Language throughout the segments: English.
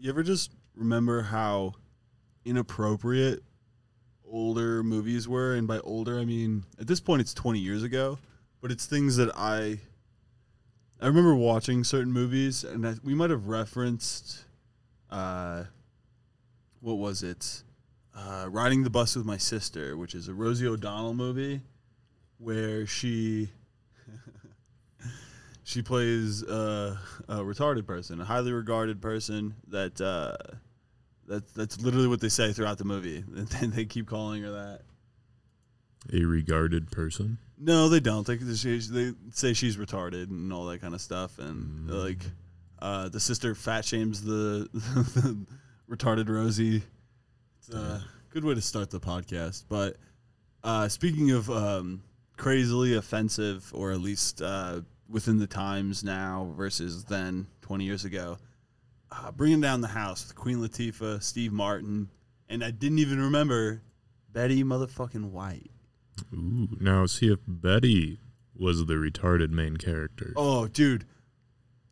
You ever just remember how inappropriate older movies were? And by older, I mean at this point it's 20 years ago, but it's things that I I remember watching certain movies, and I, we might have referenced, uh, what was it? Uh, Riding the Bus with My Sister, which is a Rosie O'Donnell movie, where she she plays uh, a retarded person, a highly regarded person that uh, that that's literally what they say throughout the movie, and they keep calling her that. A regarded person. No, they don't. They they say she's retarded and all that kind of stuff, and Mm. like uh, the sister fat shames the, the retarded Rosie. It's a good way to start the podcast. But uh, speaking of um, crazily offensive, or at least uh, within the times now versus then, twenty years ago, uh, bringing down the house with Queen Latifah, Steve Martin, and I didn't even remember Betty motherfucking White. Ooh. Now see if Betty was the retarded main character. Oh, dude.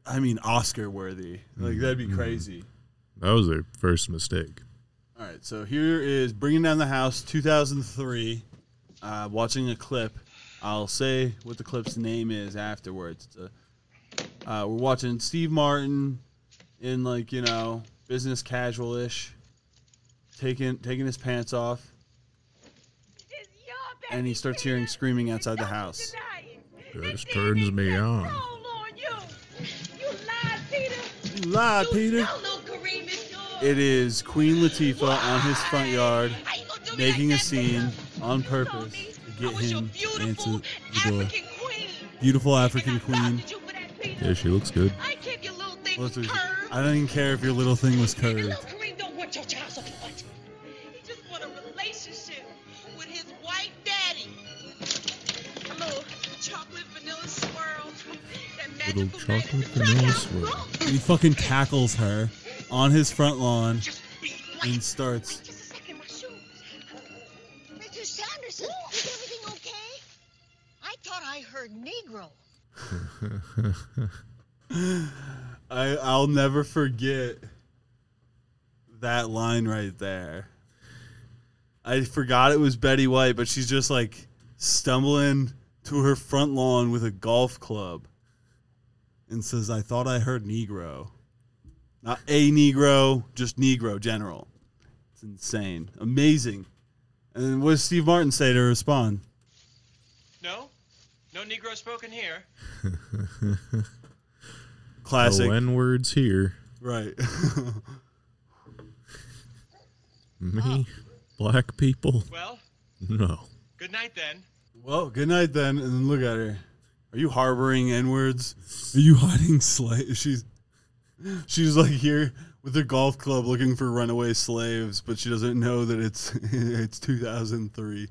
I mean, Oscar worthy. Like, that'd be Mhm. crazy. That was their first mistake. All right, so here is Bringing Down the House 2003. Uh, watching a clip. I'll say what the clip's name is afterwards. It's a, uh, we're watching Steve Martin in, like, you know, business casual ish, taking, taking his pants off, and he starts hearing screaming outside the house. This turns me on. You lied, Peter. It is Queen Latifah on his front yard making a scene on purpose to get him to answer the door. Beautiful African queen. Yeah, she looks good. What's her- I don't even care if your little thing was curved. Kareem don't want your child support. He just want a relationship with his white daddy. A little chocolate vanilla swirl. That Little chocolate magic- vanilla swirl. And he fucking tackles her on his front lawn and starts. Just a second, I I'll never forget that line right there. I forgot it was Betty White, but she's just like stumbling to her front lawn with a golf club and says, I thought I heard Negro. Not a Negro, just Negro general. It's insane. Amazing. And what does Steve Martin say to respond? No? No Negro spoken here. Classic. No N words here. Right. Me? Black people? Well, No. good night then. Well, good night then, and then look at her. Are you harboring n words? Are you hiding slaves? She's she's like here with her golf club looking for runaway slaves, but she doesn't know that it's it's 2003.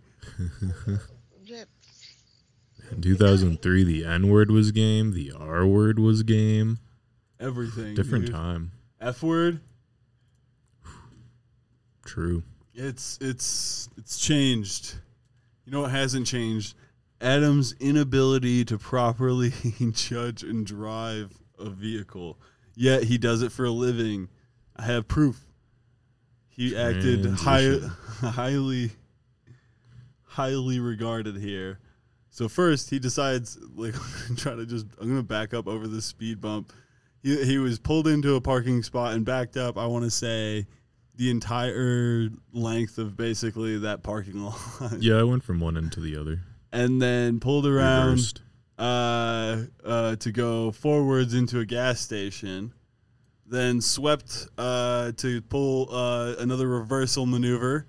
In 2003, the N word was game. The R word was game. Everything. Different dude. time. F word. True. It's it's it's changed. You know what hasn't changed? Adam's inability to properly judge and drive a vehicle. Yet he does it for a living. I have proof. He acted high, highly highly regarded here. So first he decides like try to just I'm gonna back up over the speed bump. He he was pulled into a parking spot and backed up, I wanna say the entire length of basically that parking lot. Yeah, I went from one end to the other. And then pulled around Reversed. uh, uh, to go forwards into a gas station. Then swept uh, to pull uh, another reversal maneuver.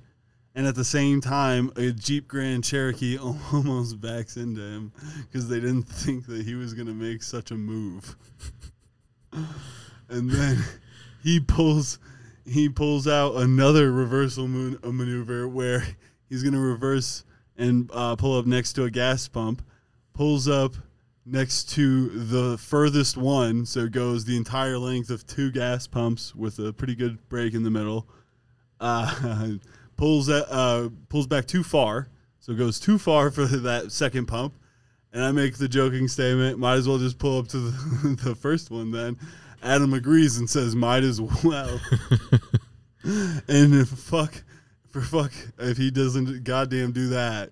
And at the same time, a Jeep Grand Cherokee almost backs into him because they didn't think that he was going to make such a move. and then he pulls he pulls out another reversal moon, a maneuver where he's going to reverse and uh, pull up next to a gas pump, pulls up next to the furthest one, so it goes the entire length of two gas pumps with a pretty good break in the middle. Uh, pulls that, uh, pulls back too far, so it goes too far for that second pump. And I make the joking statement, might as well just pull up to the, the first one then. Adam agrees and says, "Might as well." and if fuck, for fuck, if he doesn't goddamn do that,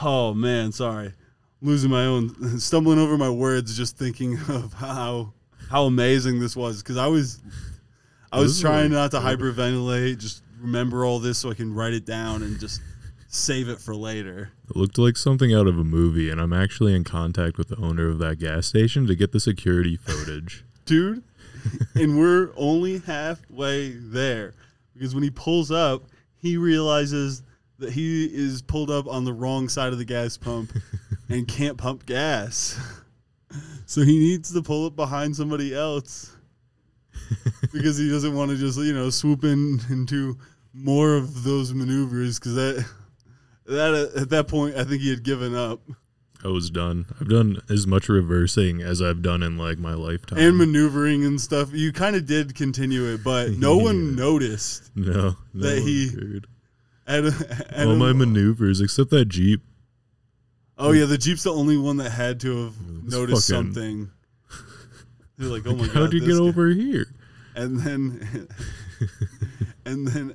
oh man, sorry, losing my own, stumbling over my words, just thinking of how how amazing this was because I was, I was trying not to hyperventilate, just remember all this so I can write it down and just save it for later. It looked like something out of a movie, and I'm actually in contact with the owner of that gas station to get the security footage. dude. and we're only halfway there because when he pulls up, he realizes that he is pulled up on the wrong side of the gas pump and can't pump gas. So he needs to pull up behind somebody else because he doesn't want to just, you know, swoop in into more of those maneuvers because that that uh, at that point I think he had given up. I was done. I've done as much reversing as I've done in like my lifetime. and maneuvering and stuff. You kind of did continue it, but no one noticed. no, no that he- dude. Adam, all my maneuvers except that Jeep. oh yeah, the Jeep's the only one that had to have noticed fucking- something. They're like, oh my god, How'd you get guy- over here? And then, and then.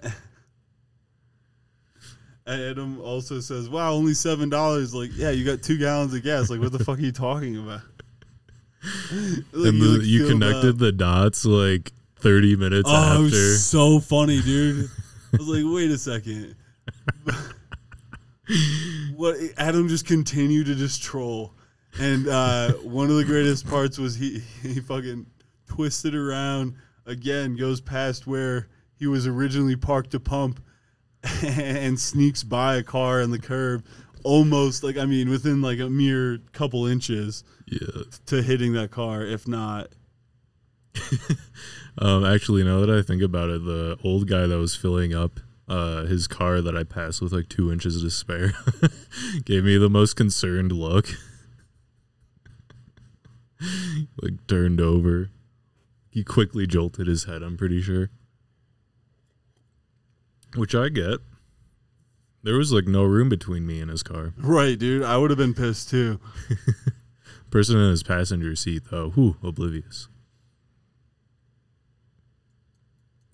Adam also says, "Wow, only seven dollars. Like, yeah, you got two gallons of gas. Like, what the fuck are you talking about?" Like, and you, the, like, you connected up. the dots like 30 minutes Oh, it after. was so funny, dude. I was like, wait a second. what Adam just continued to just troll. And uh, one of the greatest parts was he he fucking twisted around again, goes past where he was originally parked to pump and sneaks by a car on the curb almost like I mean within like a mere couple inches yeah. to hitting that car, if not Um, actually, now that I think about it, the old guy that was filling up uh, his car that I passed with like two inches to spare gave me the most concerned look. like turned over. He quickly jolted his head, I'm pretty sure. Which I get. There was like no room between me and his car. right, dude. I would have been pissed too. Person in his passenger seat, though, whew, oblivious.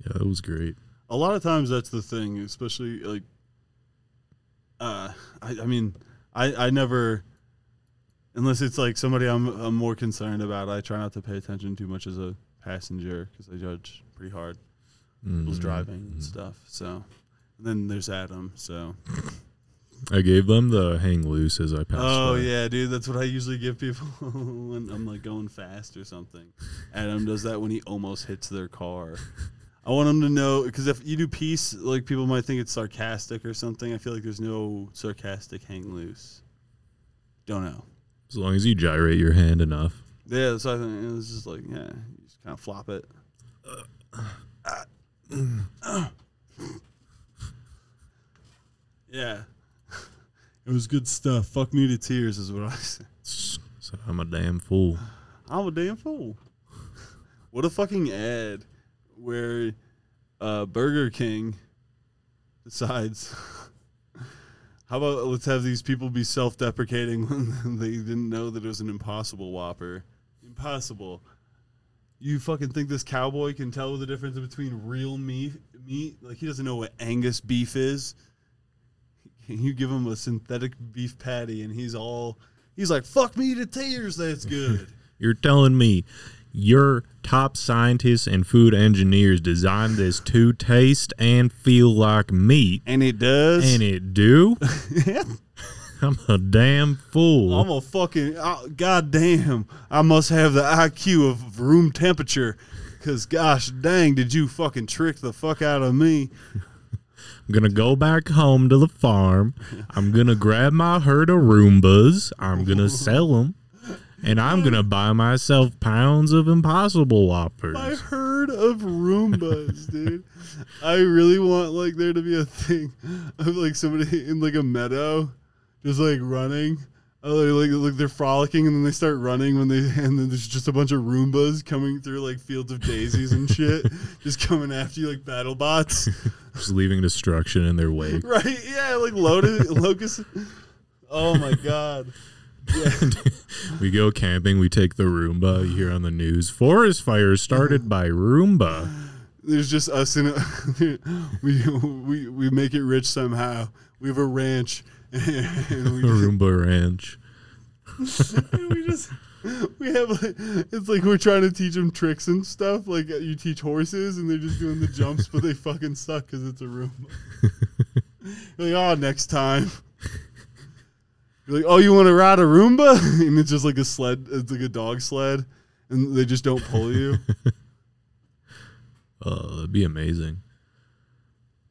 Yeah, that was great. a lot of times that's the thing especially like uh i, I mean i i never unless it's like somebody I'm, I'm more concerned about i try not to pay attention too much as a passenger because i judge pretty hard people's Mhm. driving and stuff so and then there's adam so I gave them the hang loose as I passed. oh by. yeah dude that's what i usually give people when i'm like going fast or something adam does that when he almost hits their car I want them to know because if you do peace, like people might think it's sarcastic or something. I feel like there's no sarcastic hang loose. Don't know. As long as you gyrate your hand enough. Yeah, so I think it was just like yeah, you just kind of flop it. yeah, it was good stuff. Fuck me to tears is what I said. So I'm a damn fool. I'm a damn fool. What a fucking ad where uh, Burger King decides. How about let's have these people be self deprecating when they didn't know that it was an impossible Whopper? Impossible. You fucking think this cowboy can tell the difference between real meat? Meat like he doesn't know what Angus beef is. Can you give him a synthetic beef patty, and he's all he's like, "Fuck me to tears." That's good. You're telling me your top scientists and food engineers designed this to taste and feel like meat, And it does. and it do? I'm a damn fool. I'm a fucking uh, goddamn. I must have the IQ of room temperature, cause gosh dang, did you fucking trick the fuck out of me? I'm gonna go back home to the farm. I'm gonna grab my herd of Roombas. I'm gonna sell them. And I'm gonna buy myself pounds of Impossible Whoppers. I heard of Roombas, dude. I really want like there to be a thing of like somebody in like a meadow, just like running. Oh, they're like, like they're frolicking and then they start running when they and then there's just a bunch of Roombas coming through like fields of daisies and shit, just coming after you like battle bots. Just leaving destruction in their wake. Right? Yeah, like loaded locust. Oh my god. we go camping. We take the Roomba. You hear on the news: forest fires started by Roomba. There's just us in a, we we we make it rich somehow. We have a ranch and we, Roomba Ranch. and we just we have like it's like we're trying to teach them tricks and stuff. Like you teach horses and they're just doing the jumps, but they fucking suck because it's a Roomba. Like, oh, next time. You're like, oh, you want to ride a Roomba? And it's just like a sled. It's like a dog sled, and they just don't pull you. Oh, that'd be amazing.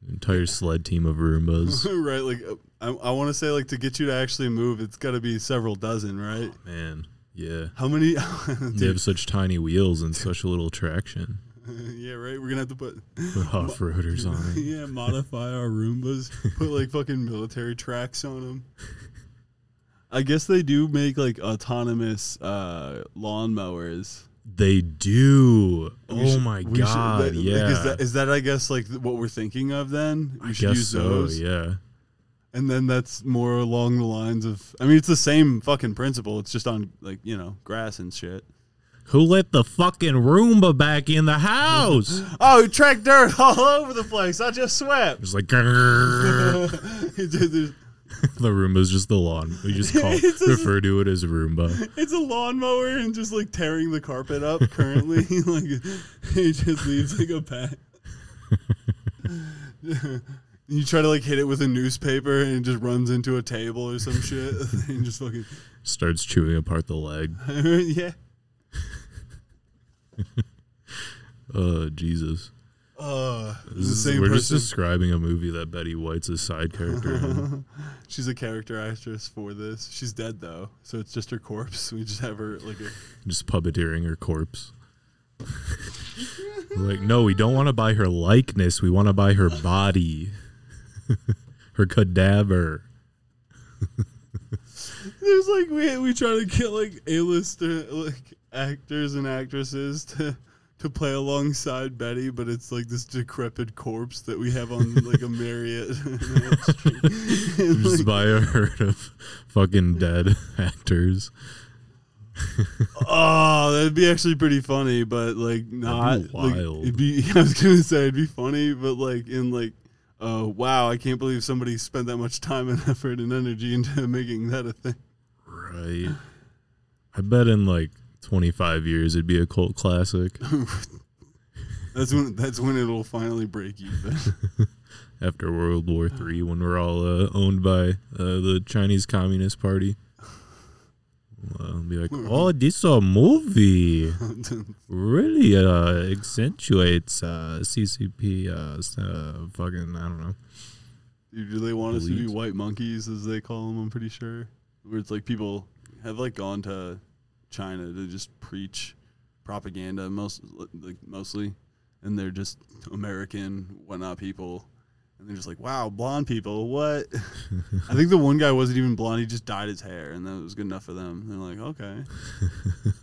Entire sled team of Roombas. right? Like, uh, I, I want to say like to get you to actually move, it's got to be several dozen, right? Man, yeah. How many? They have such tiny wheels and such a little traction. yeah, right. We're gonna have to put Put off roaders on it. yeah, modify our Roombas. Put like fucking military tracks on them. I guess they do make like autonomous uh, lawnmowers. They do. We oh should- my should- god! like, yeah. is that is that I guess like what we're thinking of? Then we I should use so. those, Yeah. and then that's more along the lines of. I mean, it's the same fucking principle. It's just on like you know grass and shit. Who let the fucking Roomba back in the house? Oh, you tracked dirt all over the place. I just swept. It's like. It just- it's- the Roomba is just the lawn. We just call a- refer to it as Roomba. It's a lawnmower and just like tearing the carpet up currently. like he just leaves like a pat. you try to like hit it with a newspaper and it just runs into a table or some shit and just fucking Starts chewing apart the leg. yeah. Oh Jesus! Uh, This the same we're just describing a movie that Betty White's a side character in. She's a character actress for this. She's dead though, so it's just her corpse. We just have her like a just puppeteering her corpse. Like, no, we don't want to buy her likeness. We want to buy her body, her cadaver. There's like we we try to get like A-lister like actors and actresses to to play alongside Betty, but it's like this decrepit corpse that we have on like a marionette. And, Just like, buy a herd of fucking dead actors. oh, that'd be actually pretty funny, but like not like, wild. it'd be. I was gonna say it'd be funny, but like in like. Uh, wow, I can't believe somebody spent that much time and effort and energy into making that a thing. Right. I bet in like 25 years it'd be a cult classic That's when that's when it'll finally break even. after World War Three when we're all uh, owned by uh, the Chinese Communist Party. Well, be like, oh, this a movie really uh, accentuates uh, CCP. Uh, uh, fucking, I don't know. Dude, do they want us to be white monkeys, as they call them? I'm pretty sure. Where it's like people have like gone to China to just preach propaganda, most like mostly, and they're just American whatnot people, and they're just like, wow, blonde people, what? I think the one guy wasn't even blonde; he just dyed his hair, and that was good enough for them. They're like, okay,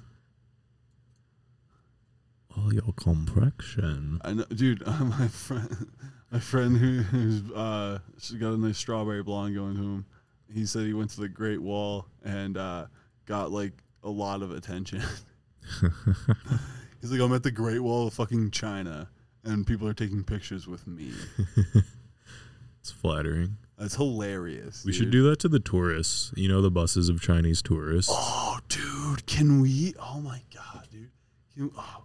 Oh, your complexion. I know, dude. Uh, my friend, my friend who, who's uh, she got a nice strawberry blonde going to him. He said he went to the Great Wall and uh, got like a lot of attention. He's like, I'm at the Great Wall of fucking China, and people are taking pictures with me. It's flattering. That's hilarious. We should do that to the tourists. You know, the buses of Chinese tourists. Oh, dude, can we? Oh my god, dude. Can, oh,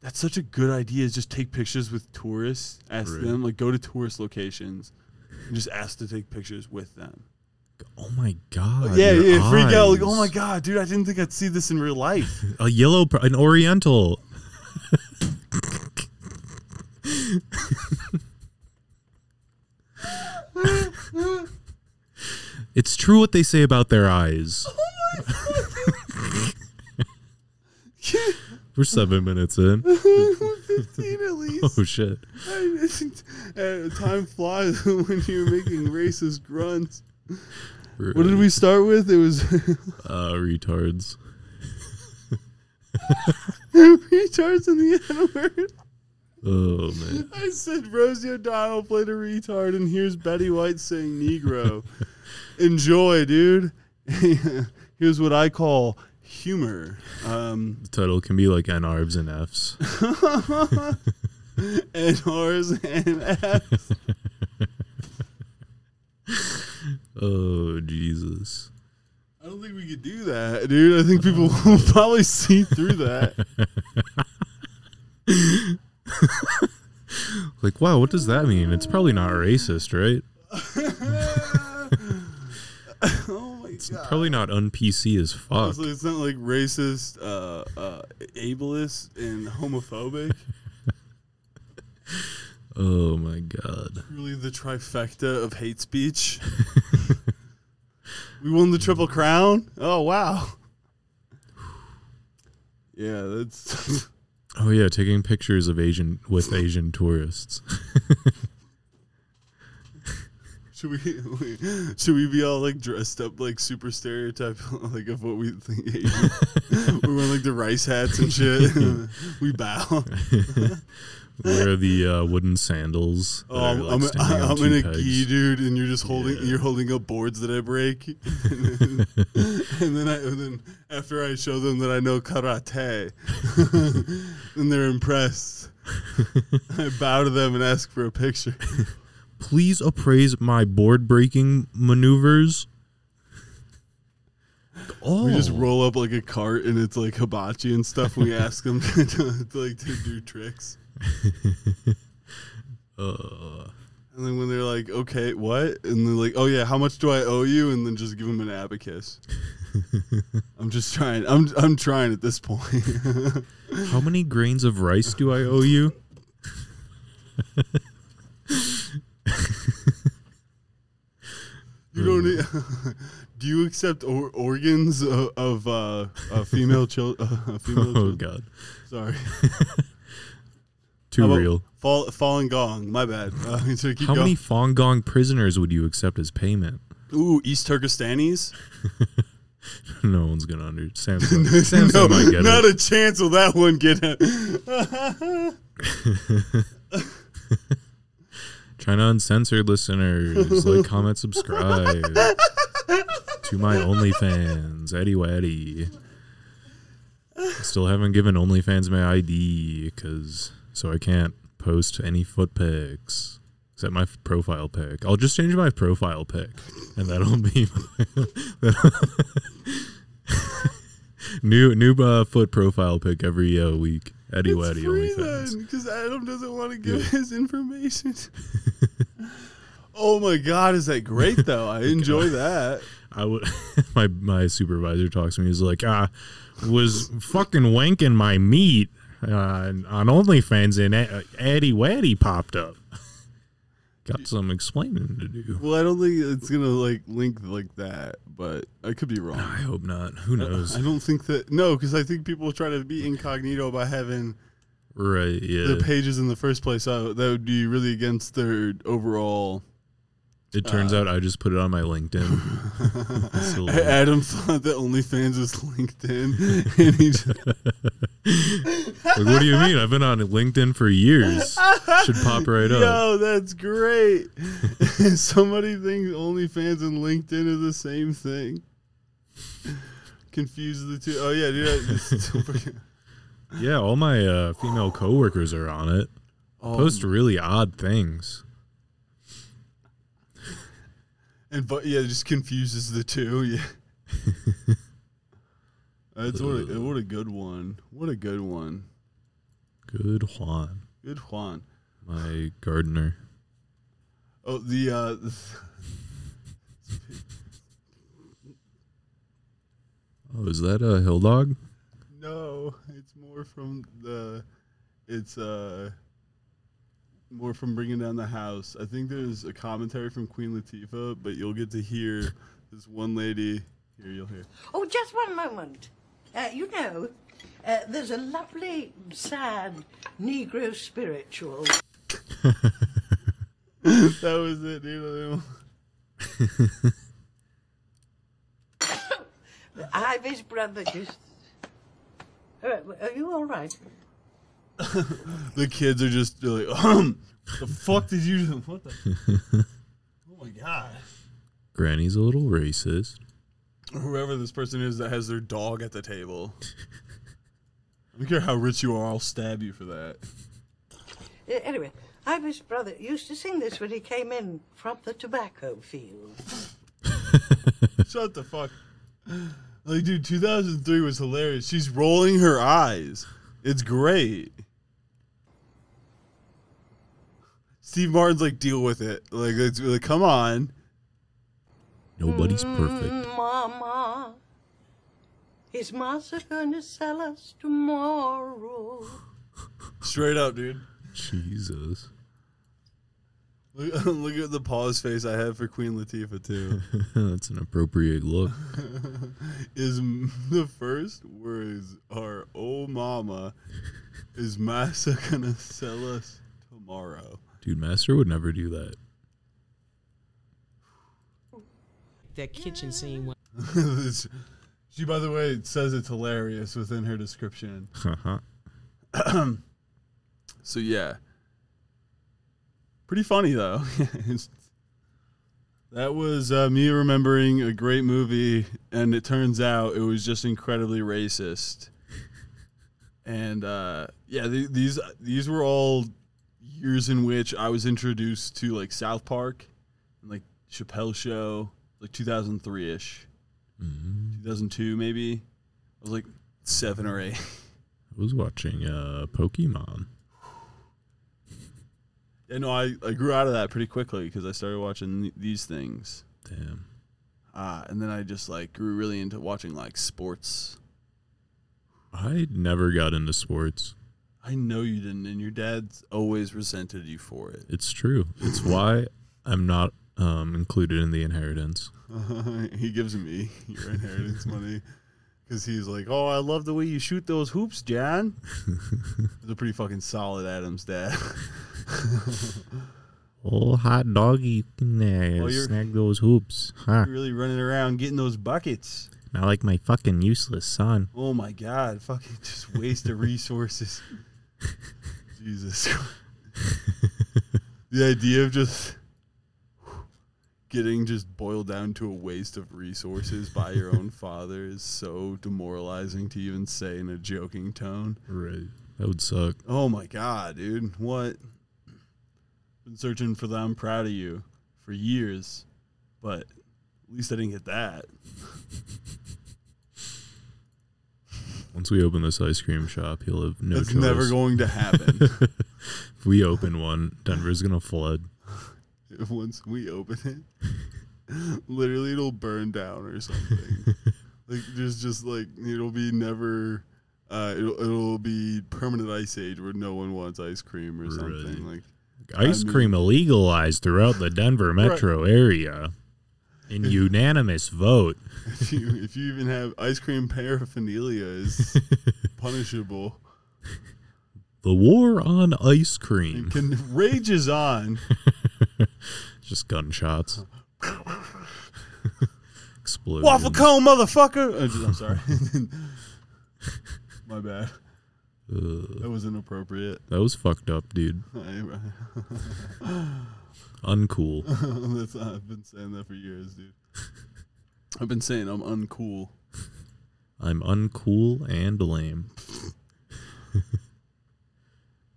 that's such a good idea. Is just take pictures with tourists. Ask Right. them like go to tourist locations and just ask to take pictures with them. Oh my god! yeah, yeah, freak out like, oh my god, dude, I didn't think I'd see this in real life. A yellow, pr- an Oriental. it's true what they say about their eyes. Oh We're seven minutes in. Fifteen at least. Oh shit! I uh, time flies when you're making racist grunts. What did we start with? It was Uh, retards. retards in the N word. Oh man. I said Rosie O'Donnell played a retard, and here's Betty White saying Negro. Enjoy, dude. here's what I call humor. Um, The title can be like NRs and Fs. and R's and F's. Oh Jesus. I don't think we could do that, dude. I think people will probably see through that. Like, wow, what does that mean? It's probably not racist, right? oh my god. It's god. probably not un PC as fuck. Honestly, it's not like racist, uh, uh, ableist, and homophobic. Oh my god. really the trifecta of hate speech. We won the triple crown. Oh wow. Yeah, that's Oh yeah, taking pictures of Asian with Asian tourists. should we should we be all like dressed up like super stereotype like of what we think Asian? we wear like the rice hats and shit. we bow. Wear the uh, wooden sandals. Oh, I'm, like, I'm, I'm in a pegs. gi, dude, and you're just holding, Yeah. you're holding up boards that I break, and then I, and then after I show them that I know karate, and they're impressed, I bow to them and ask for a picture. Please appraise my board breaking maneuvers. Oh, We just roll up like a cart, and it's like hibachi and stuff. And we ask them to, to, like to do tricks, uh, and then when they're like, "Okay, what?" and they're like, "Oh yeah, how much do I owe you?" and then just give them an abacus. I'm just trying. I'm I'm trying at this point. how many grains of rice do I owe you? you don't. Need, do you accept or, organs of, of uh, uh, female children? Uh, female Oh children? god, Sorry. Too about real. Fall, Falun Gong. My bad. Uh, so keep How going. many Fong Gong prisoners would you accept as payment? Ooh, East Turkestanis. no one's gonna understand. Samsung no, might get not it. a chance will that one get it. Trying to uncensored listeners, like, comment, subscribe to my OnlyFans, Eddie Waddy. Still haven't given OnlyFans my ID because so I can't post any foot pics except my f- profile pic. I'll just change my profile pic, and that'll be my, new new uh, foot profile pic every uh, week. Eddie It's Waddy free then, because Adam doesn't want to give Yeah. his information. oh my god, is that great though? I enjoy that. I would. my my supervisor talks to me. He's like, ah, was fucking wanking my meat uh, on OnlyFans, and uh, Eddie Waddy popped up. Got some explaining to do. Well, I don't think it's gonna like link like that, but I could be wrong. I hope not. Who knows? I don't think that no, because I think people try to be incognito by having Right? Yeah. the pages in the first place. So that would be really against their overall. It turns uh, out I just put it on my LinkedIn. Adam thought that OnlyFans was LinkedIn, and he just, like, what do you mean? I've been on LinkedIn for years. Should pop right up. Yo, that's great. Somebody thinks OnlyFans and LinkedIn are the same thing. Confuse the two. Oh yeah, dude. Yeah, all my uh, female coworkers are on it. Oh, Post really odd things. And but yeah, it just confuses the two. Yeah. That's what a, what a good one. What a good one. Good Juan, Good Juan. my gardener. Oh, the uh Oh, is that a hill dog? no, it's more from the it's uh more from bringing down the house. I think there's a commentary from Queen Latifah, but you'll get to hear this one lady. Here you'll hear. Oh, just one moment. Uh, you know, uh, there's a lovely, sad Negro spiritual. that was it, dude. Ivy's brother just. Uh, are you all right? The kids are just they're like, um, the fuck did you do? What the? Oh my god. Granny's a little racist. Whoever this person is that has their dog at the table. I don't care how rich you are, I'll stab you for that. Uh, anyway, Ivy's brother used to sing this when he came in from the tobacco field. Shut the fuck. Like, dude, 2003 was hilarious. She's rolling her eyes. It's great. Steve Martin's like, deal with it. Like, it's like, come on. Nobody's perfect. Mm, Mama, is Massa gonna sell us tomorrow? Straight up, dude. Jesus. Look, look at the pause face I have for Queen Latifah, too. That's an appropriate look. is m- the first words are, oh, mama, is Massa gonna sell us tomorrow? Dude, Master would never do that. that kitchen scene when This- she, by the way, says it's hilarious within her description. Haha. Uh-huh. So yeah, pretty funny though. That was uh, me remembering a great movie, and it turns out it was just incredibly racist. And uh, yeah, th- these these were all years in which I was introduced to like South Park, and like Chappelle Show, like 2003 ish, 2002 maybe. I was like seven or eight. I was watching uh, Pokemon. Yeah, no, I, I grew out of that pretty quickly because I started watching th- these things. Damn. Uh, and then I just like grew really into watching like sports. I never got into sports. I know you didn't, and your dad's always resented you for it. It's true. It's why I'm not um, included in the inheritance. he gives me your inheritance money because he's like, "Oh, I love the way you shoot those hoops, John." He's a pretty fucking solid Adams dad. Oh, hot doggy, can uh, Oh, you're- snag those hoops. Huh? really running around getting those buckets. Not like my fucking useless son. Oh my god, fucking just waste of resources. Jesus. the idea of just getting just boiled down to a waste of resources by your own father is so demoralizing to even say in a joking tone. Right. That would suck. Oh my god, dude. What? Been searching for that. I'm proud of you for years, but at least I didn't get that. Once we open this ice cream shop, he'll have no That's choice. never going to happen. if we open one, Denver's gonna flood. once we open it, literally it'll burn down or something. like there's just like it'll be never. Uh, it'll, it'll be permanent ice age where no one wants ice cream or something Right. like. Ice mean- cream illegalized throughout the Denver metro area. In unanimous vote. If you if you even have ice cream paraphernalia is punishable. The war on ice cream. Can rages on. Just gunshots. Explosion. Waffle cone, motherfucker! Uh, I'm sorry. My bad. Ugh, That was inappropriate. that was fucked up, dude. Uncool. That's, I've been saying that for years, dude. I've been saying I'm uncool. I'm uncool and lame.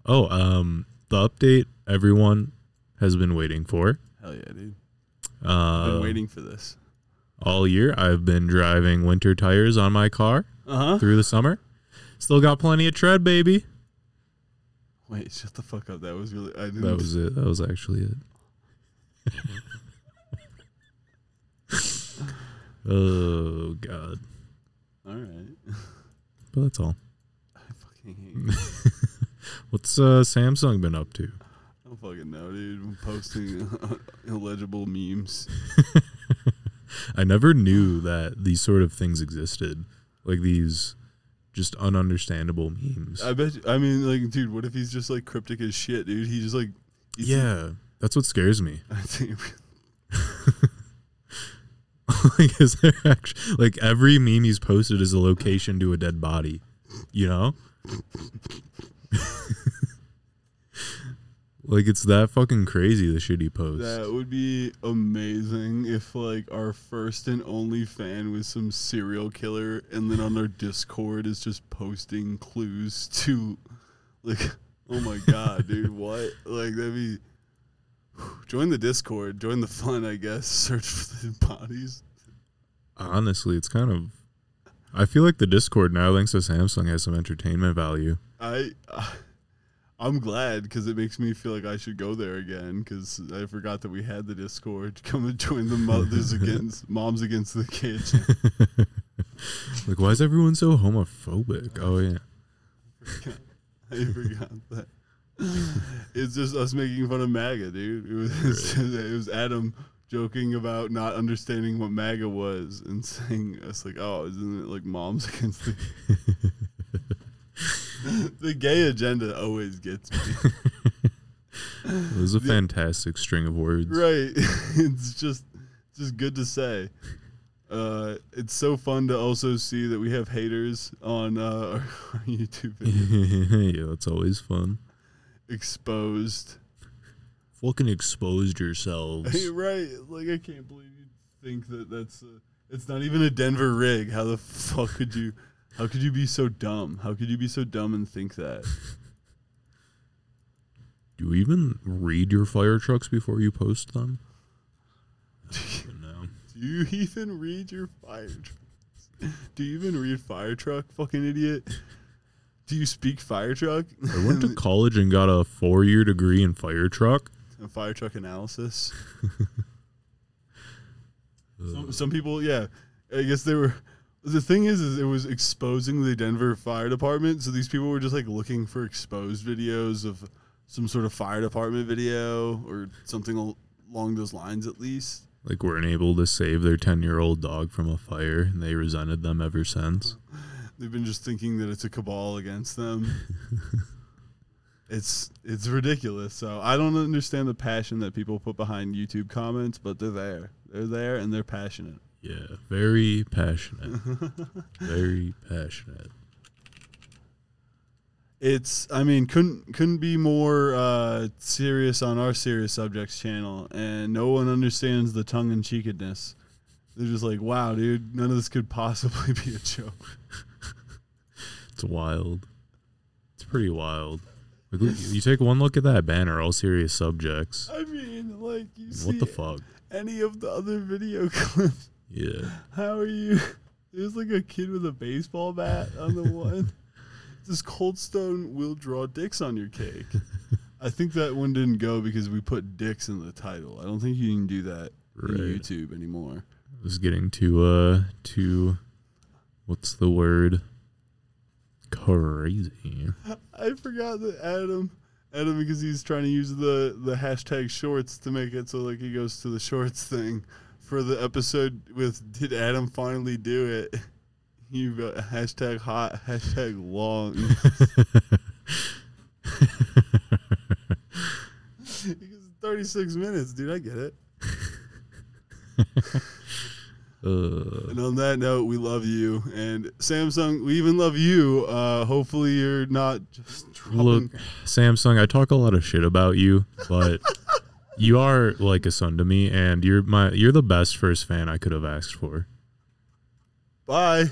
oh, um, the update everyone has been waiting for. Hell yeah, dude. Uh, Been waiting for this. all year. I've been driving winter tires on my car Uh huh. through the summer. Still got plenty of tread, baby. Wait, shut the fuck up. That was really. I didn't. That was it. That was actually it. oh god. All right. But that's all. I fucking hate you. What's uh, Samsung been up to? I don't fucking know, dude. I'm posting illegible memes. I never knew that these sort of things existed. Like these just ununderstandable memes. I bet. I mean, like, dude, what if he's just like cryptic as shit, dude? He just like. yeah, that's what scares me. I think. like, is there actually like every meme he's posted is a location to a dead body? You know, Like it's that fucking crazy the shit he posts. That would be amazing if like our first and only fan was some serial killer and then on our Discord is just posting clues to like oh my god, dude, what? Like that'd be join the Discord, join the fun, I guess. Search for the bodies. Honestly, it's kind of. I feel like the Discord now, thanks to Samsung, has some entertainment value. I uh, I'm glad because it makes me feel like I should go there again because I forgot that we had the Discord. Come and join the mothers against moms against the kids. like, why is everyone so homophobic? Oh yeah, I forgot that. It's just us making fun of MAGA, dude. It was it was Adam joking about not understanding what MAGA was and saying us like, oh, isn't it like moms against the the gay agenda always gets me. it was a fantastic string of words. Right. it's just just good to say. Uh, it's so fun to also see that we have haters on uh, our, our YouTube videos. yeah, that's always fun. exposed. Fucking exposed yourselves. Hey, right. Like I can't believe you think that that's a, it's not even a Denver rig. How the fuck could you how could you be so dumb? How could you be so dumb and think that? Do you even read your fire trucks before you post them? no. Do you even read your fire trucks? Do you even read fire truck, fucking idiot? Do you speak fire truck? I went to college and got a four year degree in fire truck. A fire truck analysis. some, some people, yeah. I guess they were. The thing is, is it was exposing the Denver Fire Department. So these people were just like looking for exposed videos of some sort of fire department video or something al- along those lines, at least. Like, weren't able to save their 10 year old dog from a fire, and they resented them ever since. They've been just thinking that it's a cabal against them. it's it's ridiculous. So I don't understand the passion that people put behind YouTube comments, but they're there. They're there and they're passionate. Yeah, very passionate. very passionate. It's I mean couldn't couldn't be more uh, serious on our serious subjects channel, and no one understands the tongue in cheekedness. They're just like, wow, dude, none of this could possibly be a joke. It's wild. It's pretty wild. Like, you take one look at that banner, all serious subjects. I mean, like you see What the fuck? any of the other video clips. Yeah. How are you? There's like a kid with a baseball bat on the one. This Cold Stone will draw dicks on your cake. I think that one didn't go because we put dicks in the title. I don't think you can do that Right. on YouTube anymore. I was getting to, uh, to, what's the word? Crazy. I forgot that Adam, Adam, because he's trying to use the the hashtag shorts to make it so like he goes to the shorts thing for the episode with did Adam finally do it? You got hashtag hot, hashtag long. because 36 minutes, dude. I get it. Uh, And on that note, we love you. And Samsung, we even love you. Uh, hopefully, you're not just dropping. Look, Samsung, I talk a lot of shit about you, but you are like a son to me, and you're my you're the best first fan I could have asked for. Bye.